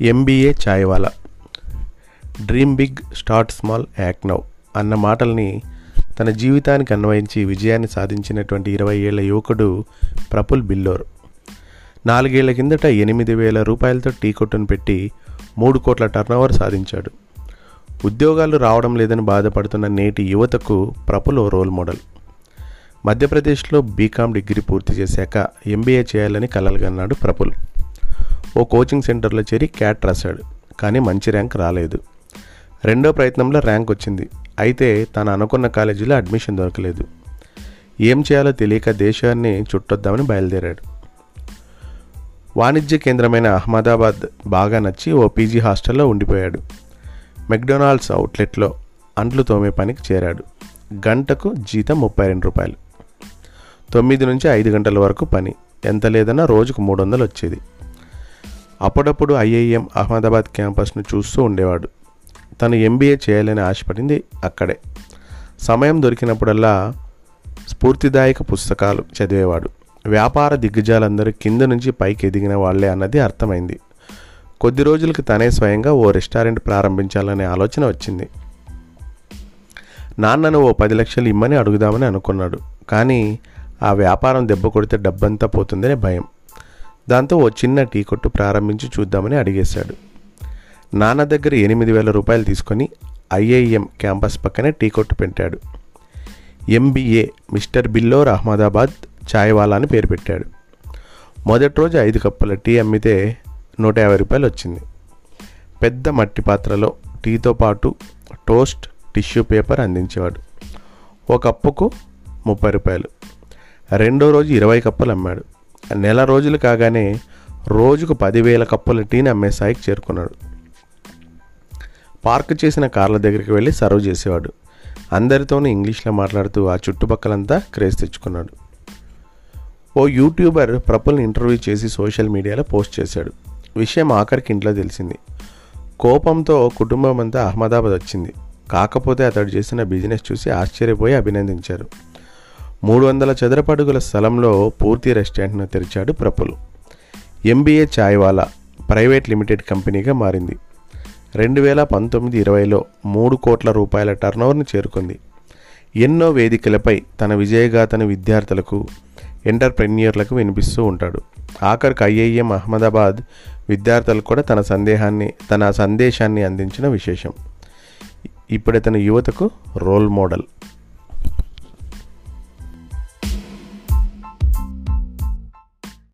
MBA Chaiwala dream big start small act now అన్న మాటల్ని తన జీవితానికి అన్వయించి విజయాన్ని సాధించినటువంటి ఇరవై ఏళ్ళ యువకుడు ప్రఫుల్ బిల్లోర్. నాలుగేళ్ళ కిందట ఎనిమిది వేల రూపాయలతో టీ కొట్టును పెట్టి మూడు కోట్ల టర్నోవర్ సాధించాడు. ఉద్యోగాలు రావడం లేదని బాధపడుతున్న నేటి యువతకు ప్రఫుల్ ఓ రోల్ మోడల్. మధ్యప్రదేశ్లో బీకామ్ డిగ్రీ పూర్తి చేశాక ఎంబీఏ చేయాలని కలలుగన్నాడు ప్రఫుల్. ఓ కోచింగ్ సెంటర్లో చేరి క్యాట్ రాశాడు కానీ మంచి ర్యాంక్ రాలేదు. రెండో ప్రయత్నంలో ర్యాంక్ వచ్చింది. అయితే తాను అనుకున్న కాలేజీలో అడ్మిషన్ దొరకలేదు. ఏం చేయాలో తెలియక దేశాన్ని చుట్టొద్దామని బయలుదేరాడు. వాణిజ్య కేంద్రమైన అహ్మదాబాద్ బాగా నచ్చి ఓ పీజీ హాస్టల్లో ఉండిపోయాడు. మెక్డొనాల్డ్స్ అవుట్లెట్లో అంట్లు తోమే పనికి చేరాడు. గంటకు జీతం ముప్పై రెండు రూపాయలు. తొమ్మిది నుంచి ఐదు గంటల వరకు పని. ఎంత లేదన్నా రోజుకు మూడు వందలు వచ్చేది. అప్పుడప్పుడు ఐఐఎం అహ్మదాబాద్ క్యాంపస్ను చూస్తూ ఉండేవాడు. తను ఎంబీఏ చేయాలని ఆశపడింది అక్కడే. సమయం దొరికినప్పుడల్లా స్ఫూర్తిదాయక పుస్తకాలు చదివేవాడు. వ్యాపార దిగ్గజాలందరూ కింద నుంచి పైకి ఎదిగిన వాళ్ళే అన్నది అర్థమైంది. కొద్ది రోజులకు తనే స్వయంగా ఓ రెస్టారెంట్ ప్రారంభించాలనే ఆలోచన వచ్చింది. నాన్నను ఓ పది లక్షలు ఇమ్మని అడుగుదామని అనుకున్నాడు. కానీ ఆ వ్యాపారం దెబ్బ కొడితే డబ్బంతా పోతుందనే భయం. దాంతో ఓ చిన్న టీ కొట్టు ప్రారంభించి చూద్దామని అడిగేశాడు. నాన్న దగ్గర ఎనిమిది వేల రూపాయలు తీసుకొని ఐఐఎం క్యాంపస్ పక్కనే టీ కొట్టు పెట్టాడు. ఎంబీఏ మిస్టర్ బిల్లోర్ అహ్మదాబాద్ ఛాయ్వాలా అని పేరు పెట్టాడు. మొదటి రోజు ఐదు కప్పుల టీ అమ్మితే నూట యాభై రూపాయలు వచ్చింది. పెద్ద మట్టి పాత్రలో టీతో పాటు టోస్ట్ టిష్యూ పేపర్ అందించేవాడు. ఒక కప్పుకు ముప్పై రూపాయలు. రెండో రోజు ఇరవై కప్పులు అమ్మాడు. నెల రోజులు కాగానే రోజుకు పదివేల కప్పుల టీని అమ్మే స్థాయికి చేరుకున్నాడు. పార్క్ చేసిన కార్ల దగ్గరికి వెళ్ళి సర్వ్ చేసేవాడు. అందరితోనూ ఇంగ్లీష్లో మాట్లాడుతూ ఆ చుట్టుపక్కలంతా క్రేజ్ తెచ్చుకున్నాడు. ఓ యూట్యూబర్ ప్రపుల్ని ఇంటర్వ్యూ చేసి సోషల్ మీడియాలో పోస్ట్ చేశాడు. విషయం ఆఖరికి ఇంట్లో తెలిసింది. కోపంతో కుటుంబం అంతా అహ్మదాబాద్ వచ్చింది. కాకపోతే అతడు చేసిన బిజినెస్ చూసి ఆశ్చర్యపోయి అభినందించారు. మూడు వందల చదరపడుగుల స్థలంలో పూర్తి రెస్టారెంట్ను తెరిచాడు Prafull. MBA Chaiwala private limited కంపెనీగా మారింది. రెండు వేల పంతొమ్మిది ఇరవైలో మూడు కోట్ల రూపాయల టర్నోవర్ని చేరుకుంది. ఎన్నో వేదికలపై తన విజయగాథను విద్యార్థులకు ఎంటర్ప్రెన్యూర్లకు వినిపిస్తూ ఉంటాడు. ఆఖరికి ఐఐఎం అహ్మదాబాద్ విద్యార్థులకు కూడా తన సందేహాన్ని తన సందేశాన్ని అందించిన విశేషం. ఇప్పుడు అతను యువతకు రోల్ మోడల్.